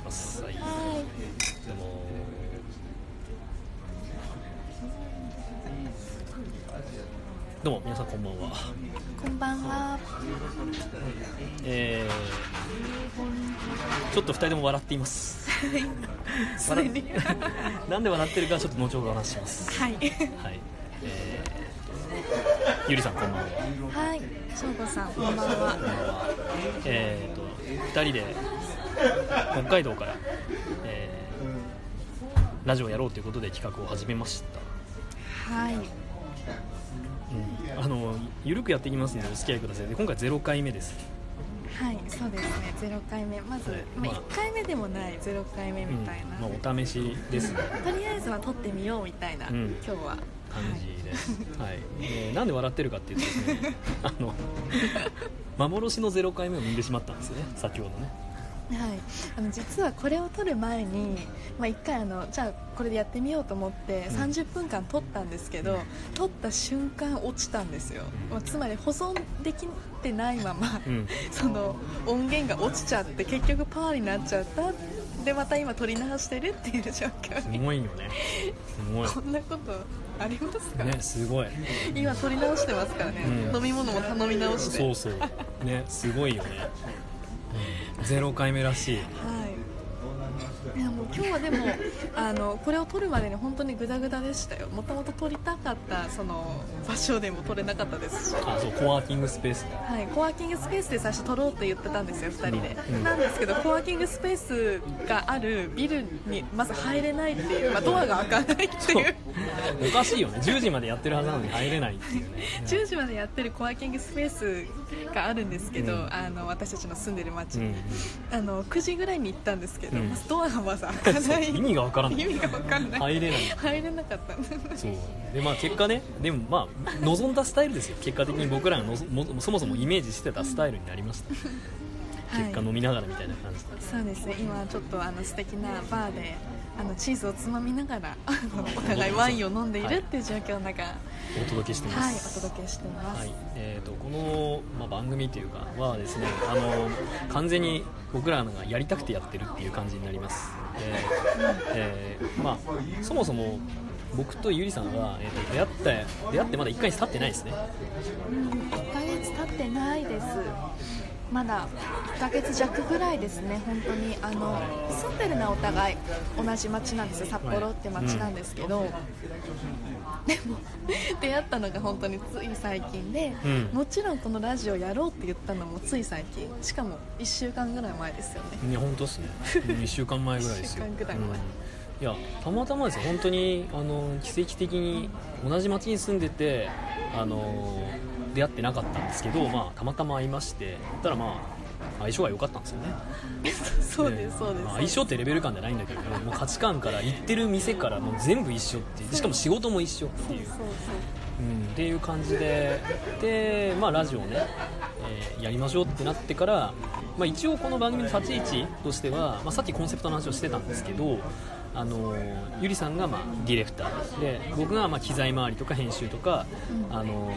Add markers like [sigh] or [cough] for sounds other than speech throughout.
します。はい。はいでもどうも皆さんこんばんは。こんばんは。えー、ちょっと2人とも笑っています。[laughs] すでに [laughs] なんで笑ってるかちょっと後ほどお話しします。はい。はい。えー、ゆりさんこんばんは。はい。しょうこさんこんばんは。えー、と2人で北海道から、えーラジオをやろうということで企画を始めました。はい。うん。あのゆるくやっていきますのでお付き合いください。で今回0回目です、はいそうですね。ゼロ回目。まず、はい。まあ、まあ。1回目でもないゼロ回目みたいな、うん。まあ、お試しですね。[laughs] とりあえずは撮ってみようみたいな、うん。今日は。感じです、はい。えーなんで笑ってるかっていうとですねあの [laughs] 幻の0回目を生んでしまったんですよね。先ほどねはい、はい、あの実はこれを撮る前に、まあ、1回あのじゃあこれでやってみようと思ってうん。30分間撮ったんですけど、撮った瞬間落ちたんですよ、まあ、つまり保存できてないまま、うん。[laughs] その音源が落ちちゃって結局パーになっちゃった。でまた今撮り直してるっていう状況すにごいよね。すごい。こんなことありますか、ねすごい。今撮り直してますからね、うん。飲み物も頼み直して。そうそう。ねすごいよね、うん、0回目らしい。はい、いやもう今日はでもあのこれを撮るまでに本当にグダグダでしたよ。もともと撮りたかったその場所でも撮れなかったです。しあそうコワーキングスペースねはい、コワーキングスペースで最初撮ろうって言ってたんですよ、2人で、うん。なんですけど、コワーキングスペースがあるビルにまず入れないっていう、まあ、ドアが開かないっていう、おかしいよね。10時までやってるはずなのに入れないっていうね。[laughs] 10時までやってるコワーキングスペースがあるんですけど、うん。あの私たちの住んでる町。に、うん。あの9時ぐらいに行ったんですけど、うん。まずドアがまず開かない、意味がわからない。意味が分かんない、入れない。入れなかった。そう。でまあ結果ねでもまあ望んだスタイルですよ。結果的に僕らがのぞもそもそもイメージしてたスタイルになりました。結果飲みながらみたいな感じで。そうですね。今ちょっとあの素敵なバーであのチーズをつまみながら [laughs] お互いワインを飲んでいるっていう状況の中、はいお届けしています、お届けしています、はいえー、とこの、まあ、番組というかはですねあの完全に僕らがやりたくてやってるっていう感じになります、えーえーまあ、そもそも僕とゆりさんは、えー、と出会った出会ってまだ1ヶ月経ってないですね。1ヶ月経ってないですまだ1ヶ月弱ぐらいですね本当に。あの住んでるのはお互い同じ町なんですよ札幌って町なんですけど、でも [laughs] 出会ったのが本当につい最近で、うん。もちろんこのラジオやろうって言ったのもつい最近。しかも1週間ぐらい前ですよね。いや本当ですね。[laughs] 1週間前ぐらいですよ。一週間ぐらい前。うん。いやたまたまですよ。本当にあの奇跡的に同じ町に住んでてあの出会ってなかったんですけど、まあ、たまたま会いましてたらまあ相性が良かったんですよね。[laughs] そうですそうです。まあ相性ってレベル感じゃないんだけど [laughs] もう価値観から行ってる店からもう全部一緒っていう。しかも仕事も一緒っていう。そうそうう。ん、っていう感じで。で、まあ、ラジオをね、えーやりましょうってなってから、まあ、一応この番組の立ち位置としては、まあ、さっきコンセプトの話をしてたんですけどあのゆりさんがまあディレクターで僕がまあ機材周りとか編集とか、あの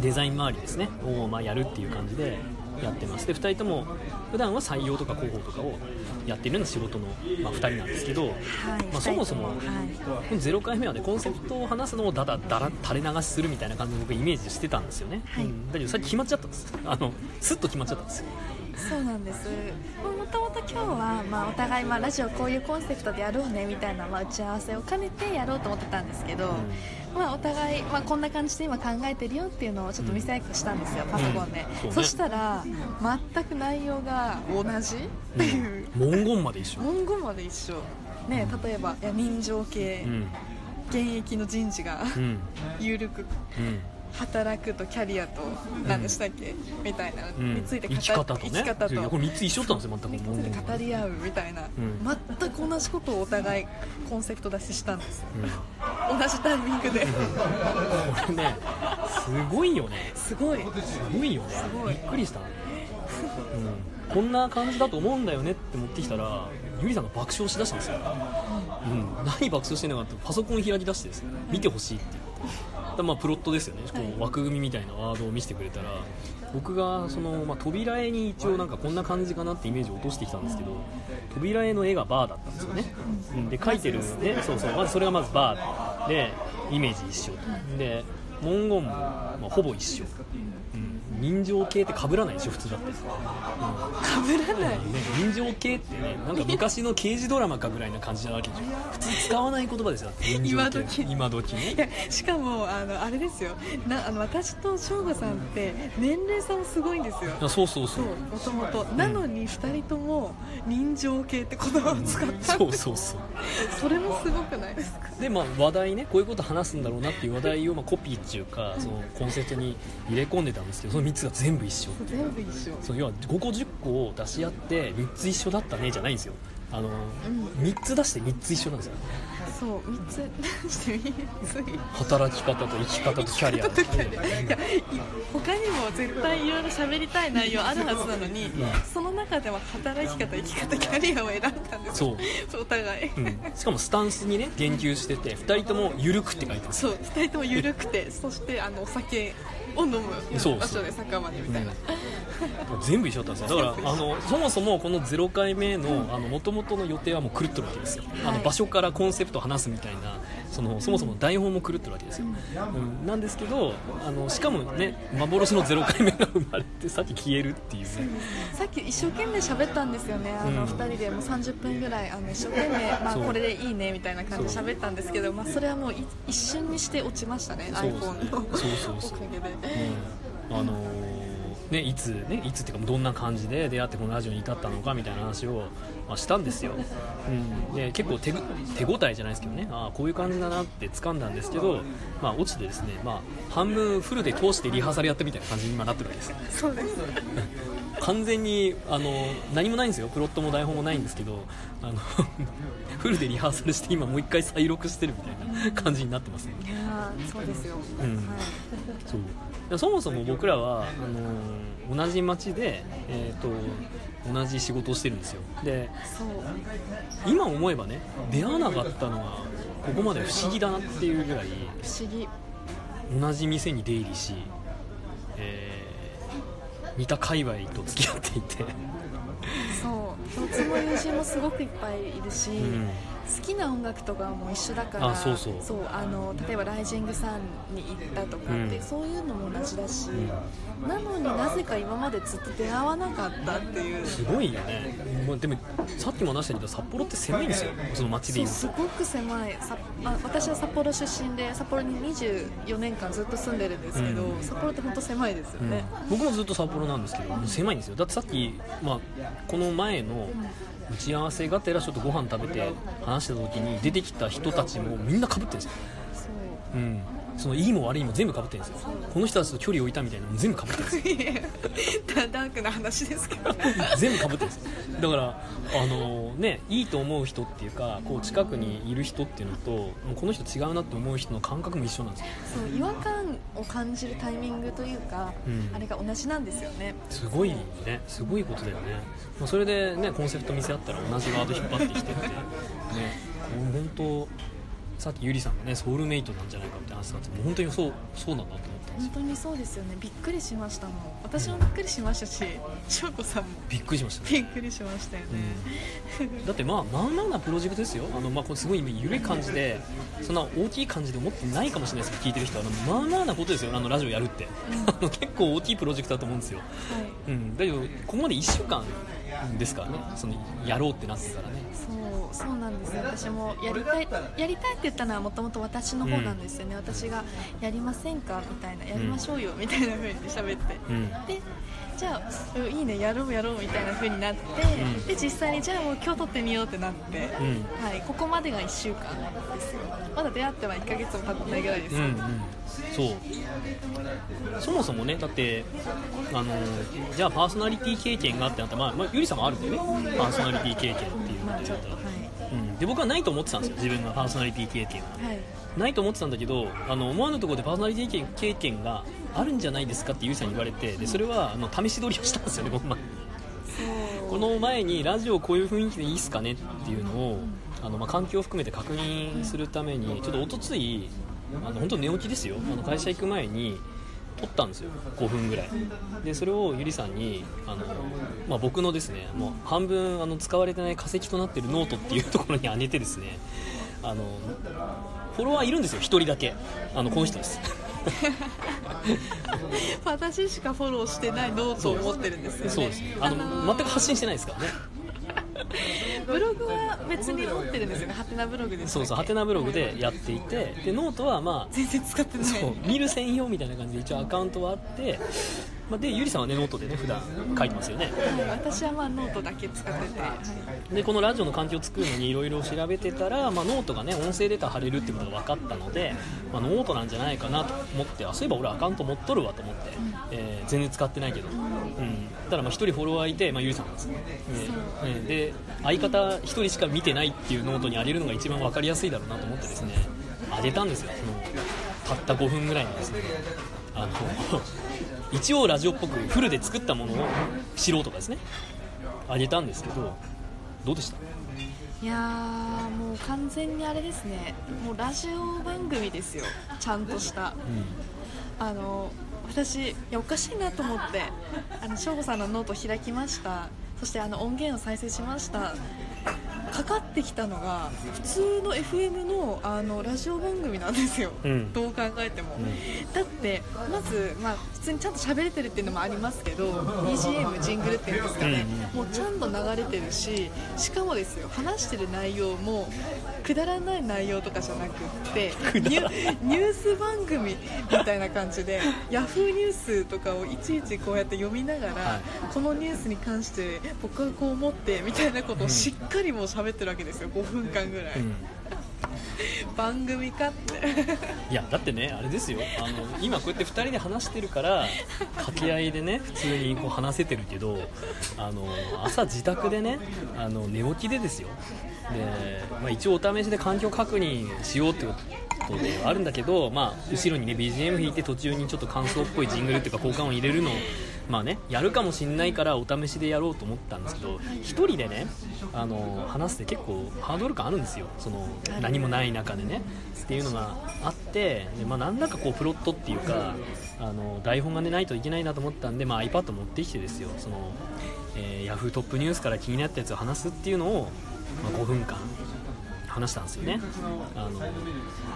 デザイン周りですね。をまあやるっていう感じでやってますで2人とも普段は採用とか広報とかをやっているような仕事の、まあ、2人なんですけど、はい。まあ、そもそも、はい。この0回目はねコンセプトを話すのをだだだら垂れ流しするみたいな感じで僕イメージしてたんですよね、はい。うん。だけどさっき決まっちゃったんです。あのスッと決まっちゃったんですよそうなんです。もともと今日は、まあ、お互い、まあ、ラジオこういうコンセプトでやろうねみたいな、まあ、打ち合わせを兼ねてやろうと思ってたんですけど、まあ、お互い、まあ、こんな感じで今考えてるよっていうのをちょっと見せ合いしたんですよ、パソコンで、うん。そそしたら全く内容が同じ。っていう、文言まで一緒、文言まで一緒、ね、例えばいや人情系、うん。現役の人事がうん。[laughs] 有力。うん働くとキャリアと何でしたっけ、みたいなうん、について語生き方とね。生き方と。いやこれ3つ一緒だったんですよ全く語り合うみたいな、ん。全く同じことをお互いコンセプト出ししたんですうん。同じタイミングで。これねすごいよね。すごい。すごいよね。すごい。びっくりした、うん、こんな感じだと思うんだよねって持ってきたらゆりさんが爆笑しだしたんですよ、うん、何爆笑してんのかってパソコン開き出してですね見てほしいって言ってだまあプロットですよね、こう枠組みみたいなワードを見せてくれたら僕がその、まあ、扉絵に一応なんかこんな感じかなってイメージを落としてきたんですけど扉絵の絵がバーだったんですよね、うん、で書いてるねそうそう。まずそれがまずバーでイメージ一緒。で文言も、まあ、ほぼ一緒、うん人情系って被らないでしょ普通だって、うん、被らない、ね、人情系ってねなんか昔の刑事ドラマかぐらいな感じなわけでしょ普通使わない言葉ですよ。今時。今時ね。しかもあのあれですよ。なあの私と省吾さんって年齢差もすごいんですよ。そうそうそう。もともとなのに2人とも人情系って言葉を使った、そうそうそう。それもすごくないですか？でまあ話題ねこういうこと話すんだろうなっていう話題を、まあ、コピーっていうかそのコンセプトに入れ込んでたんですけどその3つが全部一緒全部一緒。そう要は5個10個を出し合って3つ一緒だったねじゃないんですよ。あの、うん、3つ出して3つ一緒なんですよ。そう3つ出して3つ働き方と生き方とキャリアいや他にも絶対いろいろ喋りたい内容あるはずなのに、うん、その中では働き方生き方キャリアを選んだんですそう。お互い、うん、しかもスタンスにね言及してて2人とも緩くって書いてるそう2人とも緩くてそしてあのお酒を飲む。場所で酒場でみたいな、うん、全部一緒だったんですよ。だからあのそもそもこの0回目のもともとの予定はもう狂ってるわけですよ、はい、あの場所からコンセプトを話すみたいなそのそもそも台本も狂ってるわけですよ、うん、なんですけどあのしかもね幻の0回目が生まれてさっき消えるっていうね。さっき一生懸命喋ったんですよね。あの2人でもう30分ぐらいあの一生懸命、まあ、これでいいねみたいな感じで喋ったんですけど、まあ、それはもう一瞬にして落ちましたね iPhone のおかげで。うん、あのね、いつ、ね、いつっていうかどんな感じで出会ってこのラジオに至ったのかみたいな話を、まあ、したんですよ、うん、で結構手手応えじゃないですけどねあこういう感じだなって掴んだんですけど、まあ、落ちてですね、まあ、半分フルで通してリハーサルやったみたいな感じに今なってるわけですそうです。完全にあの何もないんですよ。プロットも台本もないんですけどあの [laughs] フルでリハーサルして今もう一回再録してるみたいな感じになってますね。いやそうですよ、うん、はい、そう。そもそも僕らはあの同じ町で、えーと、同じ仕事をしてるんですよ。で今思えばね出会わなかったのはここまで不思議だなっていうぐらい不思議。同じ店に出入りし、えー、似た界隈と付き合っていて。そう。共通の友人もすごくいっぱいいるし、うん好きな音楽とかも一緒だからそうあの例えばライジングさんに行ったとかって、うん、そういうのも同じだし、うん、なのになぜか今までずっと出会わなかったっていう。すごいよね、まあ、でもさっきも話したけど札幌って狭いんですよ。その街でいうすごく狭い。さあ私は札幌出身で札幌に24年間ずっと住んでるんですけど、うん、札幌って本当狭いですよね、僕もずっと札幌なんですけど狭いんですよ。だってさっき、まあ、この前の、打ち合わせがてらちょっとご飯食べて話してた時に出てきた人たちもみんなかぶってるんですよ、うん、そのいいも悪いも全部かぶってるんですよ。この人たちと距離を置いたみたいなのも全部かぶってるんですよ。ダークな話ですけど。全部かぶってるんです。だからあのねいいと思う人っていうかこう近くにいる人っていうのともうこの人違うなって思う人の感覚も一緒なんですよ。そう違和感を感じるタイミングというか、うん、あれが同じなんですよね。すごいね。すごいことだよね。まあ、それでねコンセプト見せ合ったら同じワード引っ張ってきてって。ね本当さっきゆりさんがねソウルメイトなんじゃないかって話だったもう本当にそうそうなんだと思ったんです本当にそうですよね。びっくりしましたもん。私もびっくりしましたし翔子さんも。びっくりしました、ね、びっくりしましたよね、うん、だってまあまあまあなプロジェクトですよ。あの、まあ、これすごい緩い感じでそんな大きい感じで思ってないかもしれないですけど聞いてる人は。あのまあまあなことですよ。あのラジオやるって、うん、[laughs] 結構大きいプロジェクトだと思うんですよ、はい。うん、だけどここまで1週間ですからね。そのやろうってなってからね。そうそうなんです私もやりたいやりたいって言ったのはもともと私の方なんですよね、うん、私がやりませんか？みたいな。やりましょうよ、みたいな風に喋って、うん、でじゃあいいねやろうやろうみたいな風になって、うん、で実際にじゃあもう今日撮ってみようってなって、はい、ここまでが1週間ですよ。まだ出会っては1ヶ月も経ってないぐらいです。よ、うんうんそう。そもそもねだってあのじゃあパーソナリティ経験がってなったら、まあまあ、ゆりさんもあるんだよね。パーソナリティ経験っていうので,、うん、で僕はないと思ってたんですよ自分がパーソナリティ経験は、はい、ないと思ってたん。だけどあの思わぬところでパーソナリティ経験があるんじゃないですかってゆりさんに言われてでそれはあの試し撮りをしたんですよねこの前この前にラジオこういう雰囲気でいいっすかねっていうのをあの、まあ、環境を含めて確認するためにちょっとおとついあの本当寝起きですよ。あの会社行く前に撮ったんですよ。5分ぐらい。でそれをゆりさんにあの、まあ、僕のですねもう半分あの使われてない化石となってるノートっていうところに上げてですねあのフォロワーいるんですよ1人だけ。あのこの人です [laughs] 私しかフォローしてないノートを持ってるんですよね。そうですあの、全く発信してないですからね。ブログは別に持ってるんですよね。ハテナブログですそうそうハテナブログでやっていてでノートはまあ全然使ってない。そう見る専用みたいな感じで一応アカウントはあって、まあ、でゆりさんはねノートでね普段書いてますよね。はい私はまあノートだけ使ってて、はい。でこのラジオの環境を作るのにいろいろ調べてたら、まあ、ノートがね音声データ貼れるってことが分かったので、まあ、ノートなんじゃないかなと思ってあそういえば俺アカウント持っとるわと思って、えー全然使ってないけど、うん、ただまあ1人フォロワーいて、まあ、ゆりさんなんですねでねで相方1人しか見てないっていうノートに上げるのが一番分かりやすいだろうなと思ってですね上げたんですよそのたった5分ぐらいにですねあの一応ラジオっぽくフルで作ったものを素人がですね。上げたんですけどどうでした？いやーもう完全にあれですね。もうラジオ番組ですよ。ちゃんとした。あの私いやおかしいなと思ってあの省吾さんのノート開きました。そしてあの音源を再生しました。かかってきたのが普通の FM のあのラジオ番組なんですよ、うん。どう考えても、ん。だってまず、まあ、普通にちゃんと喋れてるっていうのもありますけど BGM ジングルっていうんですかね、もうちゃんと流れてるししかもですよ話してる内容もくだらない内容とかじゃなくってニュース番組みたいな感じでヤフーニュースとかをいちいちこうやって読みながら、はい。このニュースに関して僕はこう思ってみたいなことをしっかりもう喋ってるわけですよ5分間ぐらい、うん [laughs] 番組かって。いやだってねあれですよ。あの今こうやって2人で話してるから [laughs] 掛け合いでね普通にこう話せてるけどあの朝自宅でねあの寝起きでですよ。で、まあ、一応お試しで環境確認しようってことではあるんだけど、まあ、後ろにね BGM 弾いて途中にちょっと感想っぽいジングルっていうか効果音入れるのをまあね、やるかもしれないからお試しでやろうと思ったんですけど1人でねあの話すって結構ハードル感あるんですよ。その何もない中でね。っていうのがあってで、まあ、何らかこうプロットっていうかあの台本が、ね、ないといけないなと思ったんで、まあ、iPad 持ってきてですよ。その、えー、Yahoo! トップニュースから気になったやつを話すっていうのを、まあ、5分間話したんですよね。あの安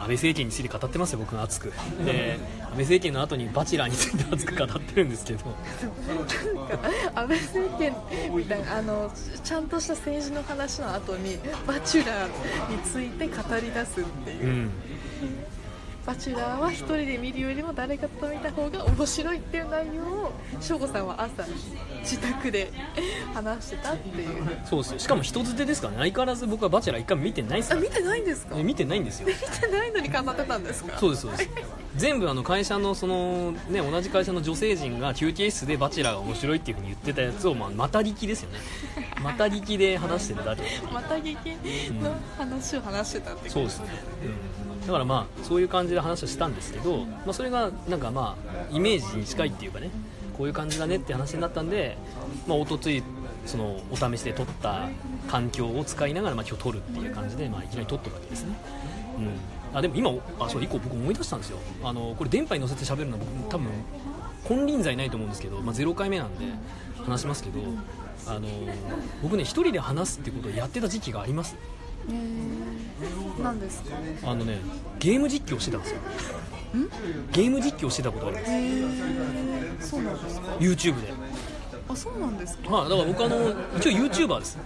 倍政権について語ってますよ、僕が熱く。で安倍政権の後にバチェラーについて熱く語ってるんですけど。なんか安倍政権みたいなあのちゃんとした政治の話の後にバチェラーについて語り出すっていう。う、んバチェラーは一人で見るよりも誰かと見た方が面白いっていう内容を省吾さんは朝自宅で話してたっていう。そうですよ。しかも人づてですからね。相変わらず僕はバチェラー一回も見てないですから。あ見てないんですか？え見てないんですよ。見てないのに語ってたんですか？そうですそうです。全部あの会社のその、ね、同じ会社の女性陣が休憩室でバチェラーが面白いっていうふうに言ってたやつを、まあ、また聞きですよね。また聞きで話してるだけ。また劇の話を話してたってそうですね、うん、だからまあそういう感じで話をしたんですけど、まあ、それがなんかまあイメージに近いっていうかねこういう感じだねって話になったんで、まあ、おとついそのお試しで撮った環境を使いながらまあ今日撮るっていう感じで、まあ、いきなり撮ったわけですね、うん、あでも今あそう1個僕思い出したんですよ。あのこれ電波に乗せて喋るのは僕多分金輪際ないと思うんですけど、まあ、0回目なんで話しますけどあの僕ね一人で話すってことをやってた時期があります、何ですか？あのねゲーム実況してたんですよ。ゲーム実況してたことあります。えー、そうなんですか？YouTube で。あそうなんですか？はいだから僕あの一応 YouTuber です。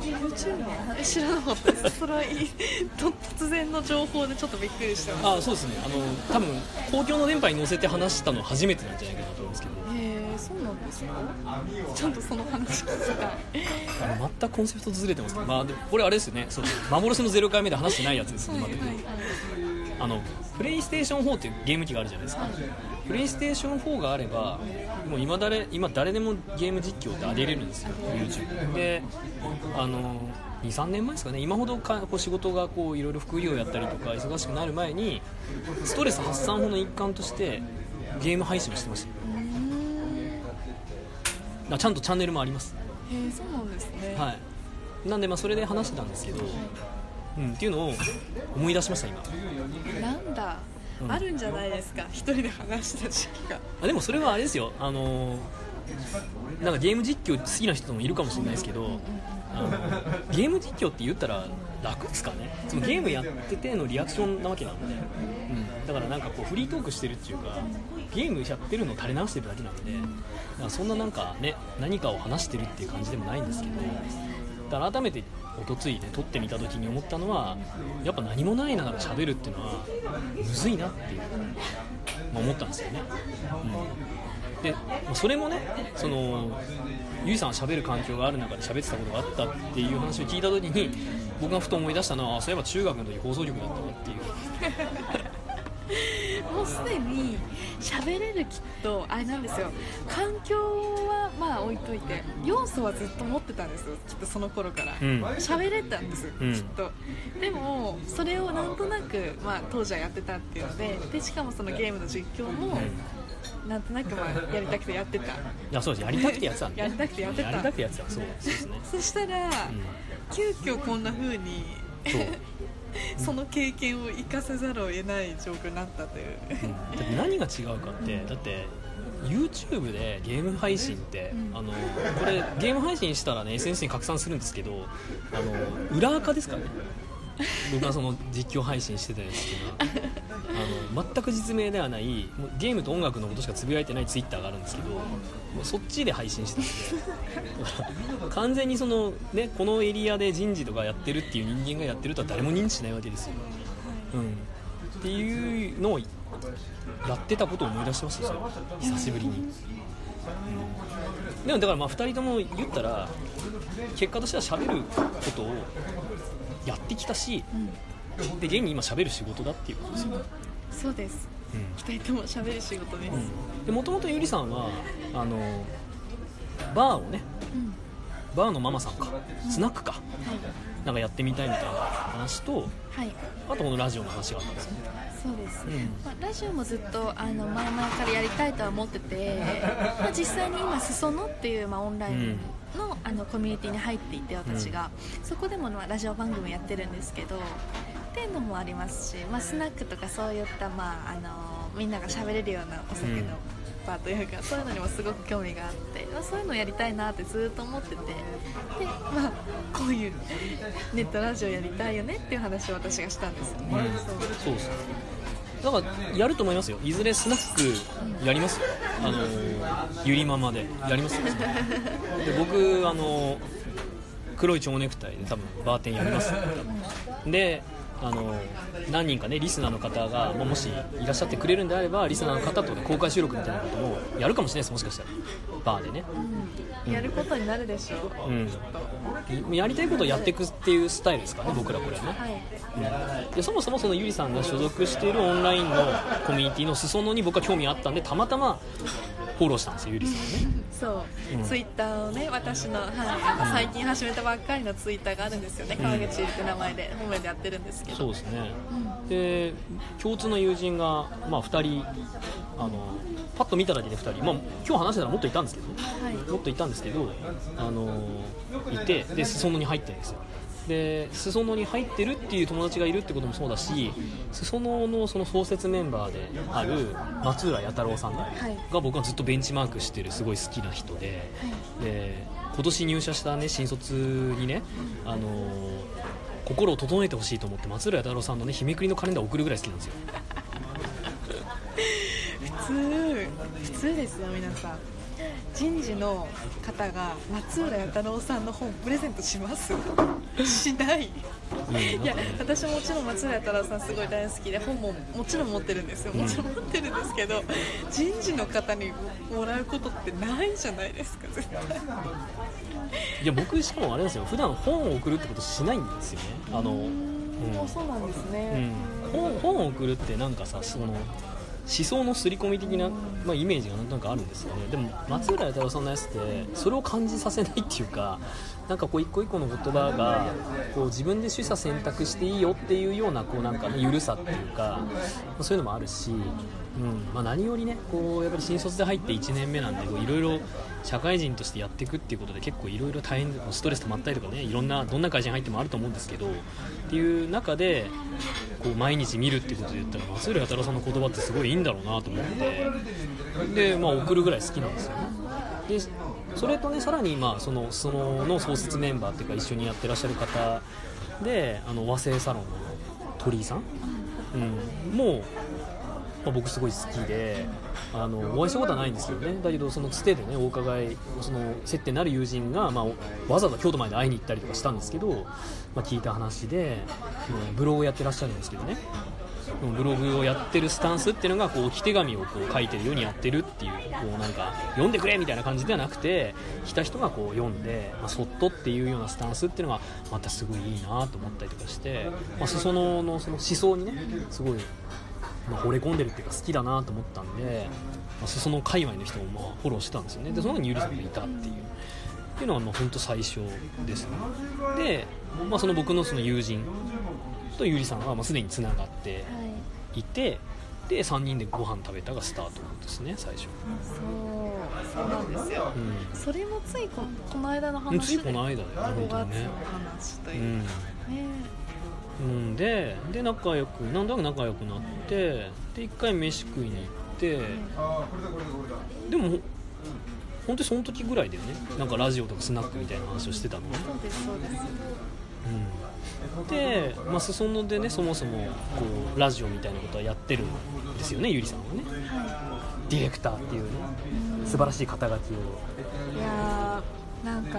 YouTuber え知らなかったです。[laughs] それはいい。と突然の情報でちょっとびっくりしてますあそうですね。あの多分公共の電波に乗せて話したの初めてなんじゃないかなと思うんですけど。えー、そうなんですかちゃんとその話聞きたい。あの全くコンセプトずれてますけど、まあ、これあれですよね。そう幻の0回目で話してないやつですね、今はいはいはい。あのプレイステーション4っていうゲーム機があるじゃないですか。プレイステーション4があればもう今誰今誰でもゲーム実況って上げれるんですよ。YouTube であの23年前ですかね。今ほどかこう仕事がこういろいろ副業やったりとか忙しくなる前にストレス発散法の一環としてゲーム配信をしてましたあちゃんとチャンネルもあります。へえそうなんですね。はい。なんでまあそれで話してたんですけど、うん、っていうのを思い出しました今。なんだ。うん。あるんじゃないですか。一人で話した時期が。あでもそれはあれですよ。あのーなんかゲーム実況好きな人もいるかもしれないですけどあのゲーム実況って言ったら楽ですかね。そのゲームやっててのリアクションなわけなので、うん、だからなんかこうフリートークしてるっていうかゲームやってるのを垂れ流してるだけなのでだそんななんかね何かを話してるっていう感じでもないんですけどだから改めておとついね撮ってみた時に思ったのはやっぱ何もないながら喋るっていうのはむずいなっていう、まあ思ったんですよね、うん、でまあそれもねそのゆいさんは喋る環境がある中で喋ってたことがあったっていう話を聞いた時に僕がふと思い出したのはあそういえば中学の時放送局だったわっていう [laughs] もうすでに喋れるきっとあれなんですよ。環境はまあ置いといて要素はずっと持ってたんですよ。きっとその頃から。うん。喋、れたんです、うん。きっと。でもそれをなんとなく、まあ、当時はやってたっていうのででしかもそのゲームの実況もなんとなくまあやりたくてやってた。いやそうです。やりたくてやってたんで、やりたくてやってた。やりたくてやってた。そうですね、そしたら、急遽こんな風にうん、そう [laughs] その経験を生かせざるを得ない状況になったという、うん。だって何が違うかってだって YouTube でゲーム配信って、うん。あのこれゲーム配信したらね SNS に拡散するんですけどあの裏垢ですからね僕がその実況配信してたやつっていうのはあの全く実名ではないもうゲームと音楽のことしかつぶやいてない Twitter があるんですけどもうそっちで配信してたんでだから完全にその、ね、このエリアで人事とかやってるっていう人間がやってるとは誰も認知しないわけですよ、うん、っていうのをやってたことを思い出しましたよ。それ久しぶりに、うん、でもだからまあ2人とも言ったら結果としては喋ることをやってきたしうん。で現に今喋る仕事だっていうことですよ、そうです。うん。2人とも喋る仕事です、でもともとゆりさんはあのバーをねうん。バーのママさんかスナックかはい。なんかやってみたいみたいな話とはい。あとこのラジオの話があったんですよねそうです、うん。まあ、ラジオもずっとあの前々からやりたいとは思ってて、[laughs] まあ、実際に今裾野っていう、まあ、オンラインの,、あのコミュニティに入っていて私が、そこでも、まあ、ラジオ番組やってるんですけどっていうのもありますし、まあ、スナックとかそういった、まあ、あのみんなが喋れるようなお酒の、うんバーというかそういうのにもすごく興味があって、まあ、そういうのをやりたいなってずっと思っててで、まあ、こういうネットラジオやりたいよねっていう話を私がしたんですよね、うん。そうそうですだかやると思いますよ。いずれスナックやりますよ。あのゆりママでやりますよ。で僕あの黒い蝶ネクタイで多分バーテンやります。よであの何人かねリスナーの方が、まあもしいらっしゃってくれるんであればリスナーの方と、ね、公開収録みたいなこともやるかもしれないですもしかしたら。バーでね。うん。やることになるでしょ。う、うん。やりたいことをやっていくっていうスタイルですからね僕らこれはね。はい。でそもそもそのゆりさんが所属しているオンラインのコミュニティの裾野に僕は興味あったんでたまたまフォローしたんですよゆりさんをね。[laughs] そう、うん。ツイッターをね私の、はい、最近始めたばっかりのツイッターがあるんですよね。うん。川口ゆりって名前で本名でやってるんですけど。そうですね。うん。で共通の友人が、まあ、2人あのパッと見ただけで2人、まあ、今日話してたらもっといたんですけどねはい。もっといたんですけどあのいてで裾野に入ってるんですよ。で裾野に入ってるっていう友達がいるってこともそうだし裾野のその創設メンバーである松浦弥太郎さんねはい。が僕はずっとベンチマークしてるすごい好きな人でで今年入社した、ね、新卒にね、あの心を整えてほしいと思って松浦弥太郎さんの、ね、日めくりのカレンダーを送るぐらい好きなんですよ。[laughs] 普通普通ですよ皆さん人事の方が松浦弥太郎さんの本プレゼントします？しない。いや私もちろん松浦弥太郎さんすごい大好きで本ももちろん持ってるんですよ。もちろん持ってるんですけど人事の方にもらうことってないじゃないですか絶対。いや僕しかもあれですよ。普段本を送るってことしないんですよね。あの、うん。そうなんですうねん、本本を送るってなんかさその思想の刷り込み的な、まあ、イメージがなんとなくあるんですよね。でも松浦弥太郎さんのやつってそれを感じさせないっていうかなんかこう一個一個の言葉がこう自分で取捨選択していいよっていうようなこうなんか、ね、緩さっていうかまそういうのもあるし、うん。まあ、何よりねこうやっぱり新卒で入って1年目なんでいろいろ社会人としてやっていくっていうことで結構いろいろ大変ストレス溜まったりとかねいろんなどんな会社に入ってもあると思うんですけどっていう中でこう毎日見るっていうことで言ったら松浦弥太郎さんの言葉ってすごいいいんだろうなと思って。で、まあ、送るぐらい好きなんですよね。でそれとねさらにまあそのそのの創設メンバーっていうか一緒にやってらっしゃる方であの和製サロンの鳥居さん、うん、もう、まあ、僕すごい好きであのお会いしたことはないんですけどね。だけどそのつてでねお伺いその接点のある友人が、まあ、わざわざ京都まで会いに行ったりとかしたんですけど、まあ、聞いた話で、うんブログをやってらっしゃるんですけどね。ブログをやってるスタンスっていうのがこう置き手紙をこう書いてるようにやってるっていうこうなんか読んでくれみたいな感じではなくて来た人がこう読んで、まあ、そっとっていうようなスタンスっていうのがまたすごいいいなと思ったりとかして、まあ、裾野のその思想にねすごい、まあ、惚れ込んでるっていうか好きだなと思ったんで、まあ、裾野界隈の人もまあフォローしてたんですよね。でその中にゆりさんがいたっていう。っていうのはまあ本当最初ですね。で、まあ、その僕のその友人とゆりさんはまあすでにつながってはい。いてで3人でご飯食べたがスタートですね最初、そう。そうなんですよ。うそれもついここの間のん、話ついこの間だよね5本当にね話とういう。か、ん。ねうん、でで仲良くなんとなく仲良くなってで一回飯食いに行ってでもほ本当にその時ぐらいだよね。なんかラジオとかスナックみたいな話をしてたの。ねそうですそうです。うん、で、まあ、裾野でねそもそもこうラジオみたいなことはやってるんですよねゆりさんはね。はディレクターっていうねい素晴らしい肩書きを。いやーなんか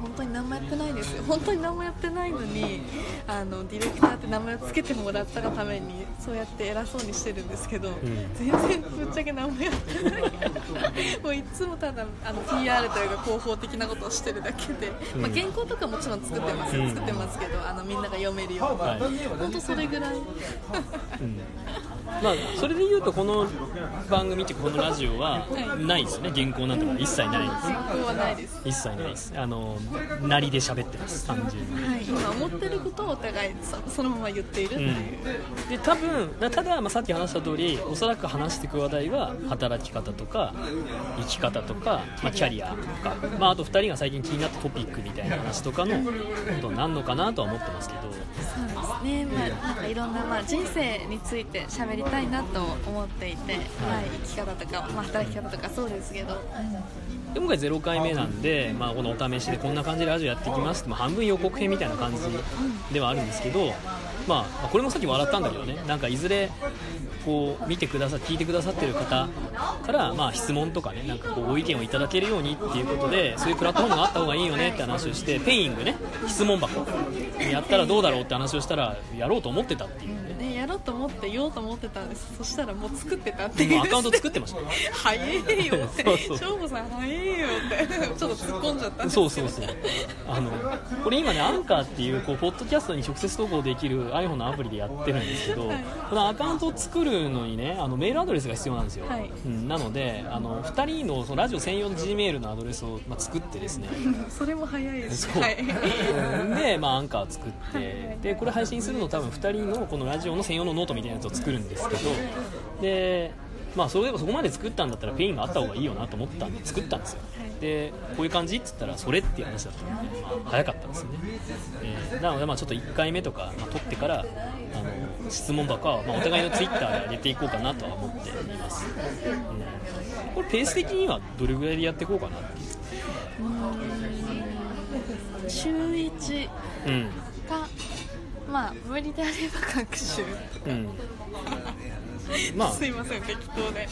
本当に何もやってないですよ。本当に何もやってないのにあのディレクターって名前を付けてもらったがためにそうやって偉そうにしてるんですけど、全然ぶっちゃけ何もやってない。[laughs] もういつもただあの PR というか広報的なことをしてるだけで、うん。まあ、原稿とかもちろん作ってます、うん。作ってますけどあのみんなが読めるように、はい。本当それぐらい。うん。[laughs] まあ、それで言うとこの番組っていうかこのラジオはないですよね。原稿なんて一切ない。です原稿はないです。一切ないですあのなりで喋ってます単純に。はい、今思ってることをお互いそそのまま言っているっていう、で多分だただ、まあ、さっき話した通りおそらく話していく話題は働き方とか生き方とか、まあ、キャリアとか、まあ、あと2人が最近気になったトピックみたいな話とかのことになるのかなとは思ってますけど。そうですね、まあ、なんかいろんな、まあ、人生について喋りたいなと思っていて、はい、生き方とか、まあ、働き方とかそうですけど、で今回0回目なんで、まあ、このお試しでこんな感じでラジオやっていきますって、まあ、半分予告編みたいな感じではあるんですけど、まあ、これもさっき笑ったんだけどねなんかいずれこう見てくださ聞いてくださってる方から、まあ、質問とかねなんかこうご意見をいただけるようにっていうことでそういうプラットフォームがあった方がいいよねって話をしてペイングね質問箱やったらどうだろうって話をしたらやろうと思ってたっていう。ねね、やろうと思って言おうと思ってたんです。そしたらもう作ってたっていう。アカウント作ってました。[laughs] 早いよって。そう吾さん早いよって。ちょっと突っ込んじゃった。んですけどそうそうそう。あのこれ今ねアンカーっていうこうポッドキャストに直接投稿できる iPhone のアプリでやってるんですけど、はい。このアカウントを作るのにねあのメールアドレスが必要なんですよ、はい。うん、なのであの2人のそのラジオ専用の G メールのアドレスを、まあ、作ってですね。[laughs] それも早いですはいう。ん [laughs] で、まあ、アンカー作って、はい。でこれ配信するの多分2人のこのラジオの専用のノートみたいなやつを作るんですけどでまあそれそこまで作ったんだったら Peing があった方がいいよなと思ったんで作ったんですよ、でこういう感じって言ったらそれっていう話だったの。で、まあ、早かったんですよね、えーなのでまあちょっと1回目とか、まあ、撮ってからあの質問箱は、まあ、お互いのツイッターで上げていこうかなとは思っています、うん、これペース的にはどれぐらいでやっていこうかなっていう。週1うんか。まあ無理であれば学習うん。[laughs] まあ。すいません適当で。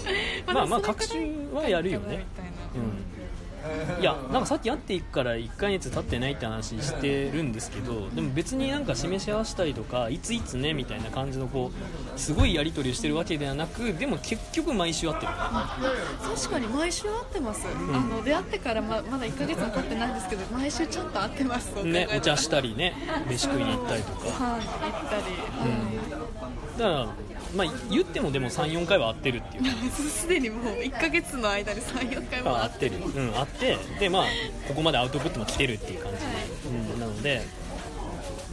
まあまあ学習はやるよね。みたいな。うん、[laughs] いやなんかさっき会っていくから1ヶ月経ってないって話してるんですけどでも別になんか示し合わせたりとかいついつねみたいな感じのこうすごいやり取りをしてるわけではなくでも結局毎週会ってる。確かに毎週会ってます、あの出会ってからままだ1ヶ月も経ってないんですけど毎週ちゃんと会ってます。ねお茶したりね飯食いに行ったりとか。はい行ったり、だからまあ言ってもでも34回は会ってるっていう。は [laughs] いすでにもう1ヶ月の間に34回も会っあ合ってる、うん、合ってでまあここまでアウトプットも来てるっていう感じ、うん、なので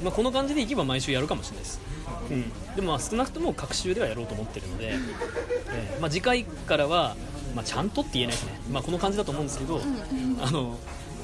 まあ、この感じでいけば毎週やるかもしれないです、うん、でもまあ少なくとも各週ではやろうと思ってるので、えーまあ、次回からは、まあ、ちゃんとって言えないですね、まあ、この感じだと思うんですけど、あの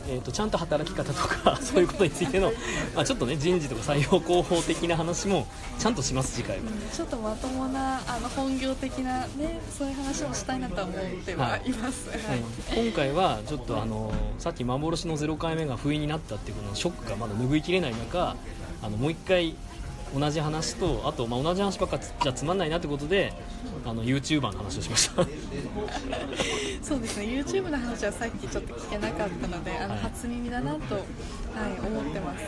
えー、とちゃんと働き方とか [laughs] そういうことについての、まあ、ちょっとね人事とか採用広報的な話もちゃんとします次回は。ちょっとまともなあの本業的なねそういう話もしたいなとは思ってはい。ます、はい。うん今回はちょっとあのさっき幻の0回目が不意になったっていうこのショックがまだ拭いきれない中あのもう一回同じ話とあとまあ同じ話ばっかじゃつまんないなってことであの YouTuber の話をしました。[laughs] そうですね。YouTube の話はさっきちょっと聞けなかったのであのはい。初耳だなと、はい、思ってます。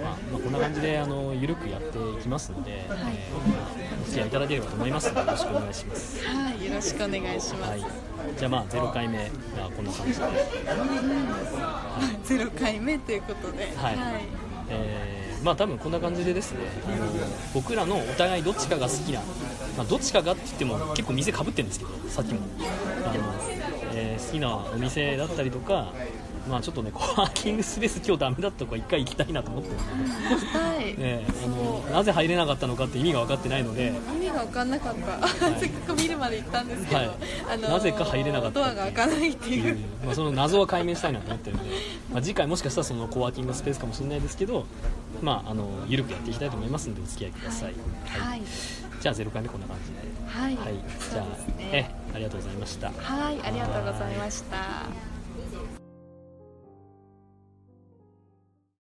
まあ、まあこんな感じであの緩くやっていきますので、えーお付き合いいただければと思いますのでよろしくお願いします、はいよろしくお願いします、はい、じゃあまあ0回目がこんな感じで、[laughs] ゼロ回目ということで、はいえーまあ多分こんな感じでですねあの僕らのお互いどっちかが好きな、まあ、どっちかがって言っても結構店かぶってるんですけどさっきも。あの、えー好きなお店だったりとかまあちょっとねコワーキングスペース今日ダメだったとか一回行きたいなと思ってるんで、はい、ね、あのなぜ入れなかったのかって意味が分かってないので。意味が分かんなかった、いせっかく見るまで行ったんですけど、はい。あのなぜか入れなかったドアが開かないっていう、まあ、その謎は解明したいなと思ってるんで、まあ、次回もしかしたらそのコワーキングスペースかもしれないですけど、まあ、あの緩くやっていきたいと思いますのでお付き合いください、はい。じゃあ0回目こんな感じで。はい、はい。じゃあ、ねえありがとうございました。はいありがとうございました